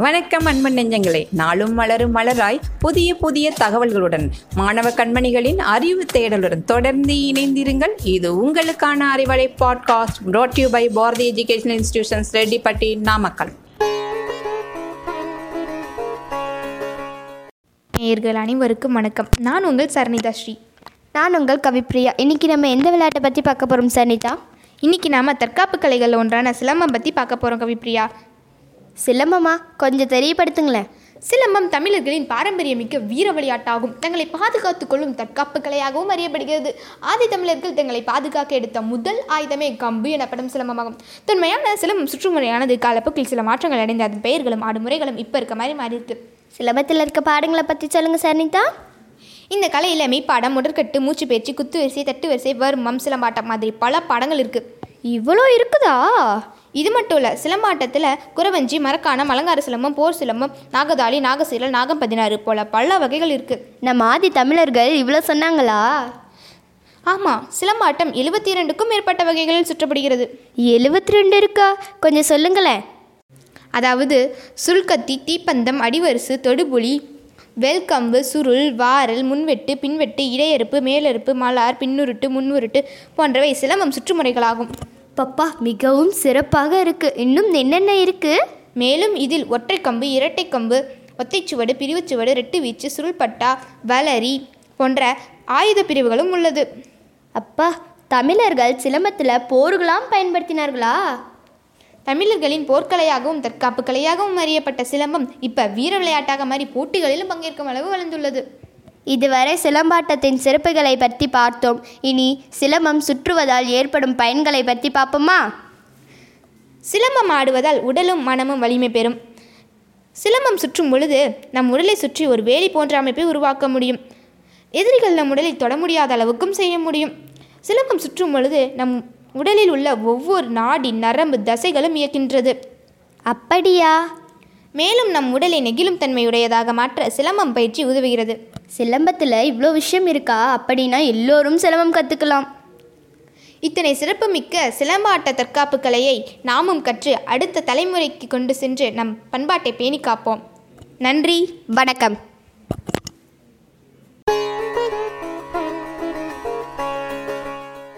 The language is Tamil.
வணக்கம் அன்பு நெஞ்சங்களே. நாளும் மலரும் மலராய் புதிய புதிய தகவல்களுடன் மாணவ கண்மணிகளின் அறிவு தேடலுடன் தொடர்ந்து இணைந்திருங்கள். இது உங்களுக்கான Arivalai podcast brought you by Bharathi education institutions Rettipatti Namakkal. நேயர்கள் அனைவருக்கும் வணக்கம். நான் உங்கள் சரணிதா ஸ்ரீ. நான் உங்கள் கவிப்ரியா இன்னைக்கு நம்ம எந்த விளையாட்டை பற்றி பார்க்க போகிறோம் சனிதா இன்னைக்கு நாம தற்காப்பு கலைகள் ஒன்றான சிலம்பம் பற்றி பார்க்க போகிறோம் கவிப்ரியா சிலம்பமா? கொஞ்சம் தெரியப்படுத்துங்களேன். சிலம்பம் தமிழர்களின் பாரம்பரியமிக்க வீர விளையாட்டாகும். தங்களை பாதுகாத்துக் கொள்ளும் தற்காப்பு கலையாகவும் அறியப்படுகிறது. ஆதி தமிழர்கள் தங்களை பாதுகாக்க எடுத்த முதல் ஆயுதமே கம்பு எனப்படும் சிலம்பமாகும். தொன்மையான சிலம்பம் சுற்றுமுறையானது காலப்போக்கில் சில மாற்றங்கள் அடைந்த அதன் பெயர்களும் ஆடும் முறைகளும் இப்போ இருக்க மாதிரி மாறி இருக்கு சிலம்பத்தில் இருக்க பாடங்களை பற்றி சொல்லுங்கள் சனிதா இந்த கலையில் மெய்ப்பாடம் உடற்கட்டு மூச்சு பயிற்சி குத்து வரிசை தட்டு வரிசை வர்மம் சிலம்பாட்டம் மாதிரி பல பாடங்கள் இருக்குது இவ்வளோ இருக்குதா? இது மட்டும் இல்லை சிலம்பாட்டத்தில் குறவஞ்சி மரக்காணம் அலங்கார சிலம்பம் போர் சிலம்பம் நாகதாளி நாகசீலல் நாகம் பதினாறு போல பல வகைகள் இருக்குது நம்ம ஆதி தமிழர்கள் இவ்வளோ சொன்னாங்களா? ஆமாம் சிலம்பாட்டம் எழுபத்தி இரண்டுக்கும் மேற்பட்ட வகைகளில் சுற்றப்படுகிறது. எழுபத்தி ரெண்டு இருக்கா? கொஞ்சம் சொல்லுங்களேன். அதாவது சுருள்கத்தி தீப்பந்தம் அடிவரிசு தொடுபுலி வெல்கம்பு சுருள் வாரல் முன்வெட்டு பின்வெட்டு இடையறுப்பு மேலறுப்பு மலார் பின்னுருட்டு முன்னுருட்டு போன்றவை சிலம்பம் சுற்றுமுறைகளாகும். பப்பா மிகவும் சிறப்பாக இருக்கு. இன்னும் என்னென்ன இருக்கு? மேலும் இதில் ஒற்றைக்கம்பு இரட்டைக்கம்பு ஒத்தைச்சுவடு பிரிவுச்சுவடு ரெட்டு வீச்சு சுருள்பட்டா வளரி போன்ற ஆயுத பிரிவுகளும் உள்ளது. அப்பா தமிழர்கள் சிலம்பத்தில் போர்களாம் பயன்படுத்தினார்களா? தமிழர்களின் போர்க்கலையாகவும் தற்காப்பு கலையாகவும் அறியப்பட்ட சிலம்பம் இப்போ வீர விளையாட்டாக மாறி போட்டிகளிலும் பங்கேற்கும் அளவு வளர்ந்துள்ளது. இதுவரை சிலம்பாட்டத்தின் சிறப்புகளை பற்றி பார்த்தோம். இனி சிலம்பம் சுற்றுவதால் ஏற்படும் பயன்களை பற்றி பார்ப்போமா? சிலம்பம் ஆடுவதால் உடலும் மனமும் வலிமை பெறும். சிலம்பம் சுற்றும் பொழுது நம் உடலை சுற்றி ஒரு வேலி போன்ற அமைப்பை உருவாக்க முடியும். எதிரிகள் நம் உடலை தொட முடியாத அளவுக்கும் செய்ய முடியும். சிலம்பம் சுற்றும் பொழுது நம் உடலில் உள்ள ஒவ்வொரு நாடி நரம்பு தசைகளும் இயக்கின்றது அப்படியா? மேலும் நம் உடலை நெகிழும் தன்மையுடையதாக மாற்ற சிலம்பம் பயிற்சி உதவுகிறது. சிலம்பத்தில் இவ்வளோ விஷயம் இருக்கா? அப்படின்னா எல்லோரும் சிலம்பம் கற்றுக்கலாம் இத்தனை சிறப்புமிக்க சிலம்பாட்ட தற்காப்பு கலையை நாமும் கற்று அடுத்த தலைமுறைக்கு கொண்டு சென்று நம் பண்பாட்டை பேணி காப்போம் நன்றி. வணக்கம்.